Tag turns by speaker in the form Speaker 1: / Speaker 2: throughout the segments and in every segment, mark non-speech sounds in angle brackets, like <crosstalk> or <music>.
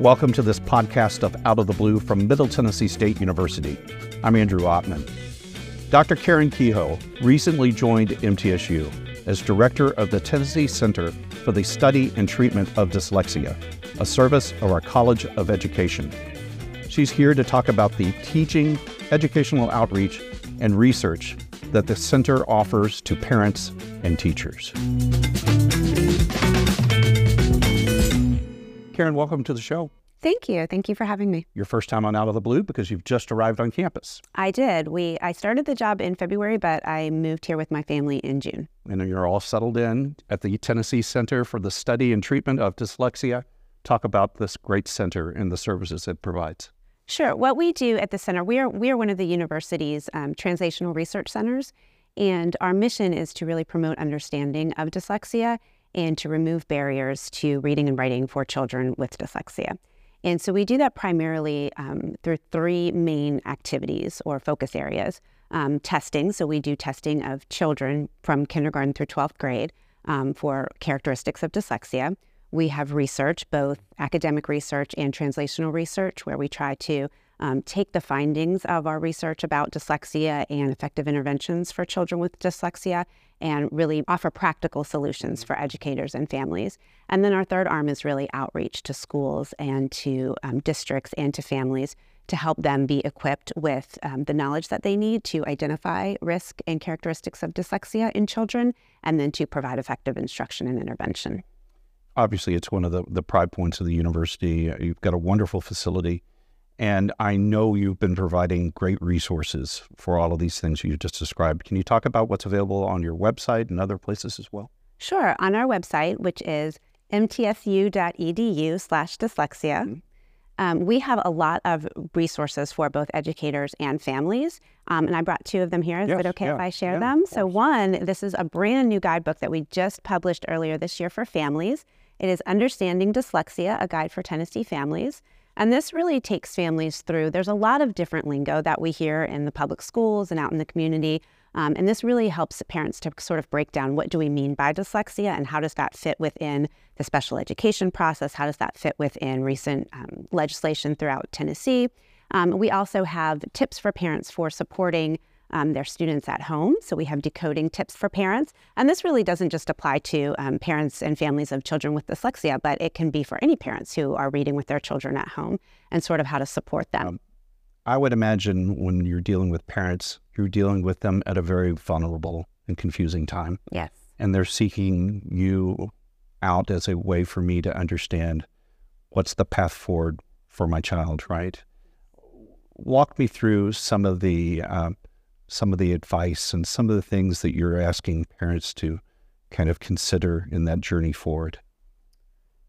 Speaker 1: Welcome to this podcast of Out of the Blue from Middle Tennessee State University. I'm Andrew Oppmann. Dr. Karen Kehoe recently joined MTSU as director of the Tennessee Center for the Study and Treatment of Dyslexia, a service of our College of Education. She's here to talk about the teaching, educational outreach, and research that the center offers to parents and teachers. Karen, welcome to the show.
Speaker 2: Thank you. Thank you for having me.
Speaker 1: Your first time on Out of the Blue because you've just arrived on campus.
Speaker 2: I did. We I started the job in February, but I moved here with my family in June.
Speaker 1: And you're all settled in at the Tennessee Center for the Study and Treatment of Dyslexia. Talk about this great center and the services it provides.
Speaker 2: Sure. What we do at the center, we are we are one of the university's um, translational research centers, and our mission is to really promote understanding of dyslexia and to remove barriers to reading and writing for children with dyslexia. And so we do that primarily um, through three main activities or focus areas. Um, testing, so we do testing of children from kindergarten through 12th grade um, for characteristics of dyslexia. We have research, both academic research and translational research, where we try to um, take the findings of our research about dyslexia and effective interventions for children with dyslexia and really offer practical solutions for educators and families. And then our third arm is really outreach to schools and to um, districts and to families to help them be equipped with um, the knowledge that they need to identify risk and characteristics of dyslexia in children and then to provide effective instruction and intervention.
Speaker 1: Obviously, it's one of the, the pride points of the university. You've got a wonderful facility. And I know you've been providing great resources for all of these things you just described. Can you talk about what's available on your website and other places as well?
Speaker 2: Sure. On our website, which is mtsu.edu slash dyslexia, mm-hmm. um, we have a lot of resources for both educators and families. Um, and I brought two of them here. Is yes, it okay yeah, if I share yeah, them? So, one, this is a brand new guidebook that we just published earlier this year for families. It is Understanding Dyslexia, a guide for Tennessee families. And this really takes families through. There's a lot of different lingo that we hear in the public schools and out in the community. Um, and this really helps parents to sort of break down what do we mean by dyslexia and how does that fit within the special education process? How does that fit within recent um, legislation throughout Tennessee? Um, we also have tips for parents for supporting um, their students at home. So we have decoding tips for parents. And this really doesn't just apply to um, parents and families of children with dyslexia, but it can be for any parents who are reading with their children at home and sort of how to support them. Um,
Speaker 1: I would imagine when you're dealing with parents, you're dealing with them at a very vulnerable and confusing time.
Speaker 2: Yes.
Speaker 1: And they're seeking you out as a way for me to understand what's the path forward for my child, right? Walk me through some of the uh, some of the advice and some of the things that you're asking parents to kind of consider in that journey forward?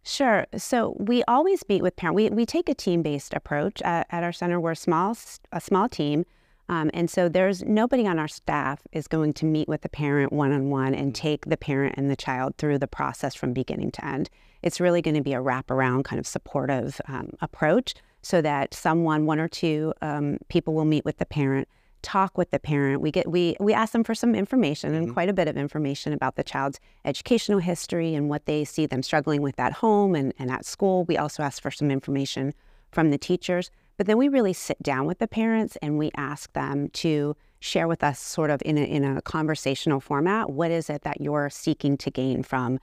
Speaker 2: Sure. So we always meet with parents. We, we take a team based approach at, at, our center. We're a small a small team, um, and so there's nobody on our staff is going to meet with the parent one on one and mm-hmm. take the parent and the child through the process from beginning to end. It's really going to be a wraparound kind of supportive um, approach, so that someone, one or two um, people, will meet with the parent talk with the parent. We get we we ask them for some information and mm-hmm. quite a bit of information about the child's educational history and what they see them struggling with at home and, and at school. We also ask for some information from the teachers. But then we really sit down with the parents and we ask them to share with us sort of in a, in a conversational format what is it that you're seeking to gain from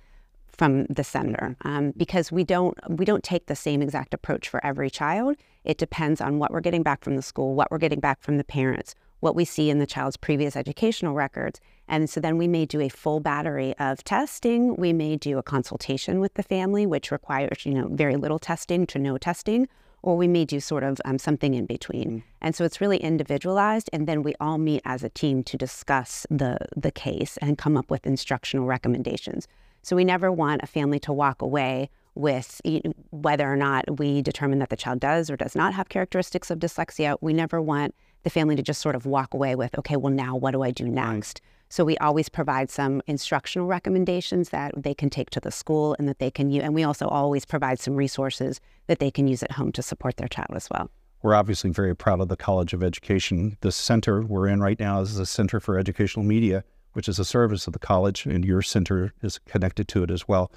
Speaker 2: from the sender um, because we don't we don't take the same exact approach for every child it depends on what we're getting back from the school what we're getting back from the parents what we see in the child's previous educational records. And so then we may do a full battery of testing. We may do a consultation with the family, which requires, you know, very little testing to no testing, or we may do sort of um, something in between. Mm. And so it's really individualized. And then we all meet as a team to discuss the, the case and come up with instructional recommendations. So we never want a family to walk away with whether or not we determine that the child does or does not have characteristics of dyslexia. We never want the family to just sort of walk away with, okay, well, now what do I do next? Right. So we always provide some instructional recommendations that they can take to the school and that they can use. And we also always provide some resources that they can use at home to support their child as well.
Speaker 1: We're obviously very proud of the College of Education. The center we're in right now is the Center for Educational Media, which is a service of the college, and your center is connected to it as well.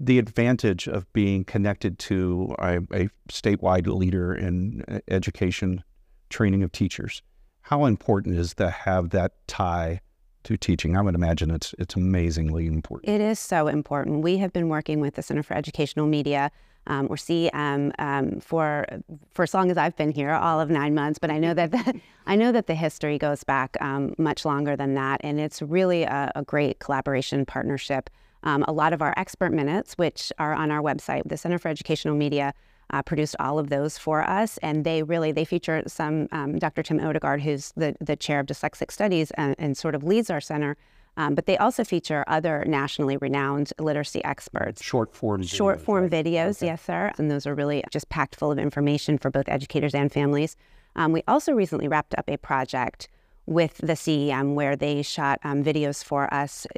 Speaker 1: the advantage of being connected to a, a statewide leader in uh, education, training of teachers. How important is to have that tie to teaching? I would imagine it's it's amazingly important.
Speaker 2: It is so important. We have been working with the Center for Educational Media um, or CM um, for for as long as I've been here, all of nine months. But I know that the, <laughs> I know that the history goes back um, much longer than that, and it's really a, a great collaboration partnership. Um, a lot of our expert minutes, which are on our website, the Center for Educational Media. Uh, produced all of those for us, and they really they feature some um, Dr. Tim Odegard, who's the the chair of dyslexic studies and, and sort of leads our center. Um, but they also feature other nationally renowned literacy experts.
Speaker 1: Short form videos.
Speaker 2: Short form
Speaker 1: right?
Speaker 2: videos, okay. yes, sir. And those are really just packed full of information for both educators and families. Um, we also recently wrapped up a project with the CEM where they shot um, videos for us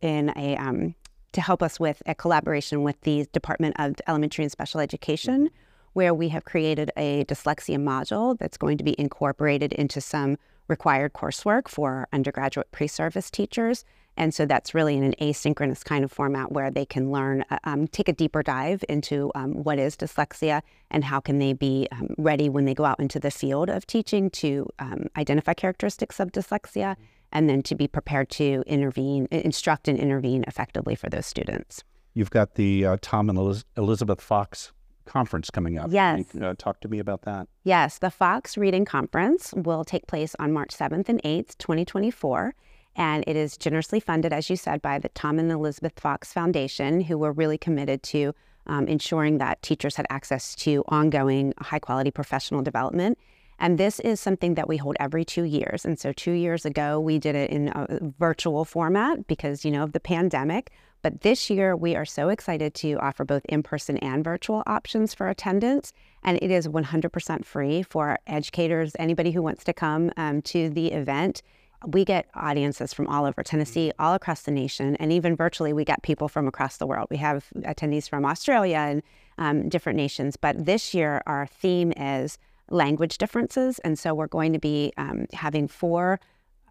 Speaker 2: in a um, to help us with a collaboration with the Department of Elementary and Special Education, where we have created a dyslexia module that's going to be incorporated into some required coursework for undergraduate pre service teachers. And so that's really in an asynchronous kind of format where they can learn, uh, um, take a deeper dive into um, what is dyslexia and how can they be um, ready when they go out into the field of teaching to um, identify characteristics of dyslexia and then to be prepared to intervene, instruct and intervene effectively for those students.
Speaker 1: You've got the uh, Tom and Elizabeth Fox conference coming up.
Speaker 2: Yes.
Speaker 1: You, uh, talk to me about that.
Speaker 2: Yes, the Fox Reading Conference will take place on March 7th and 8th, 2024. And it is generously funded, as you said, by the Tom and Elizabeth Fox Foundation, who were really committed to um, ensuring that teachers had access to ongoing high quality professional development. And this is something that we hold every two years. And so, two years ago, we did it in a virtual format because, you know, of the pandemic. But this year, we are so excited to offer both in person and virtual options for attendance. And it is 100% free for educators, anybody who wants to come um, to the event. We get audiences from all over Tennessee, all across the nation, and even virtually, we get people from across the world. We have attendees from Australia and um, different nations. But this year, our theme is language differences. And so we're going to be um, having four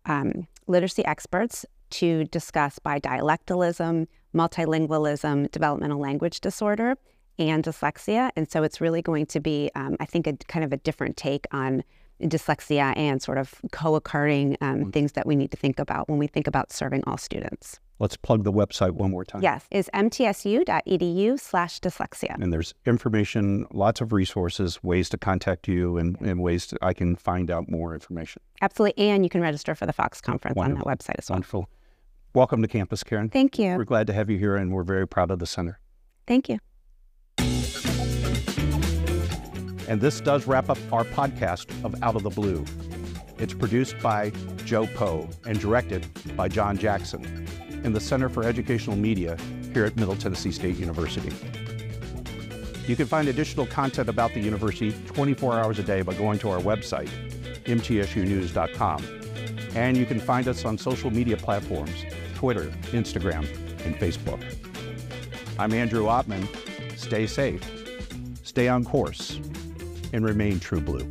Speaker 2: um, literacy experts to discuss bidialectalism, multilingualism, developmental language disorder, and dyslexia. And so it's really going to be, um, I think, a kind of a different take on dyslexia and sort of co occurring um, mm-hmm. things that we need to think about when we think about serving all students.
Speaker 1: Let's plug the website one more time.
Speaker 2: Yes, is mtsu.edu slash dyslexia.
Speaker 1: And there's information, lots of resources, ways to contact you, and, and ways to, I can find out more information.
Speaker 2: Absolutely. And you can register for the Fox conference Wonderful. on that website as well.
Speaker 1: Wonderful. Welcome to campus, Karen.
Speaker 2: Thank you.
Speaker 1: We're glad to have you here, and we're very proud of the center.
Speaker 2: Thank you.
Speaker 1: And this does wrap up our podcast of Out of the Blue. It's produced by Joe Poe and directed by John Jackson in the Center for Educational Media here at Middle Tennessee State University. You can find additional content about the university 24 hours a day by going to our website, mtsunews.com. And you can find us on social media platforms Twitter, Instagram, and Facebook. I'm Andrew Oppmann. Stay safe, stay on course, and remain true blue.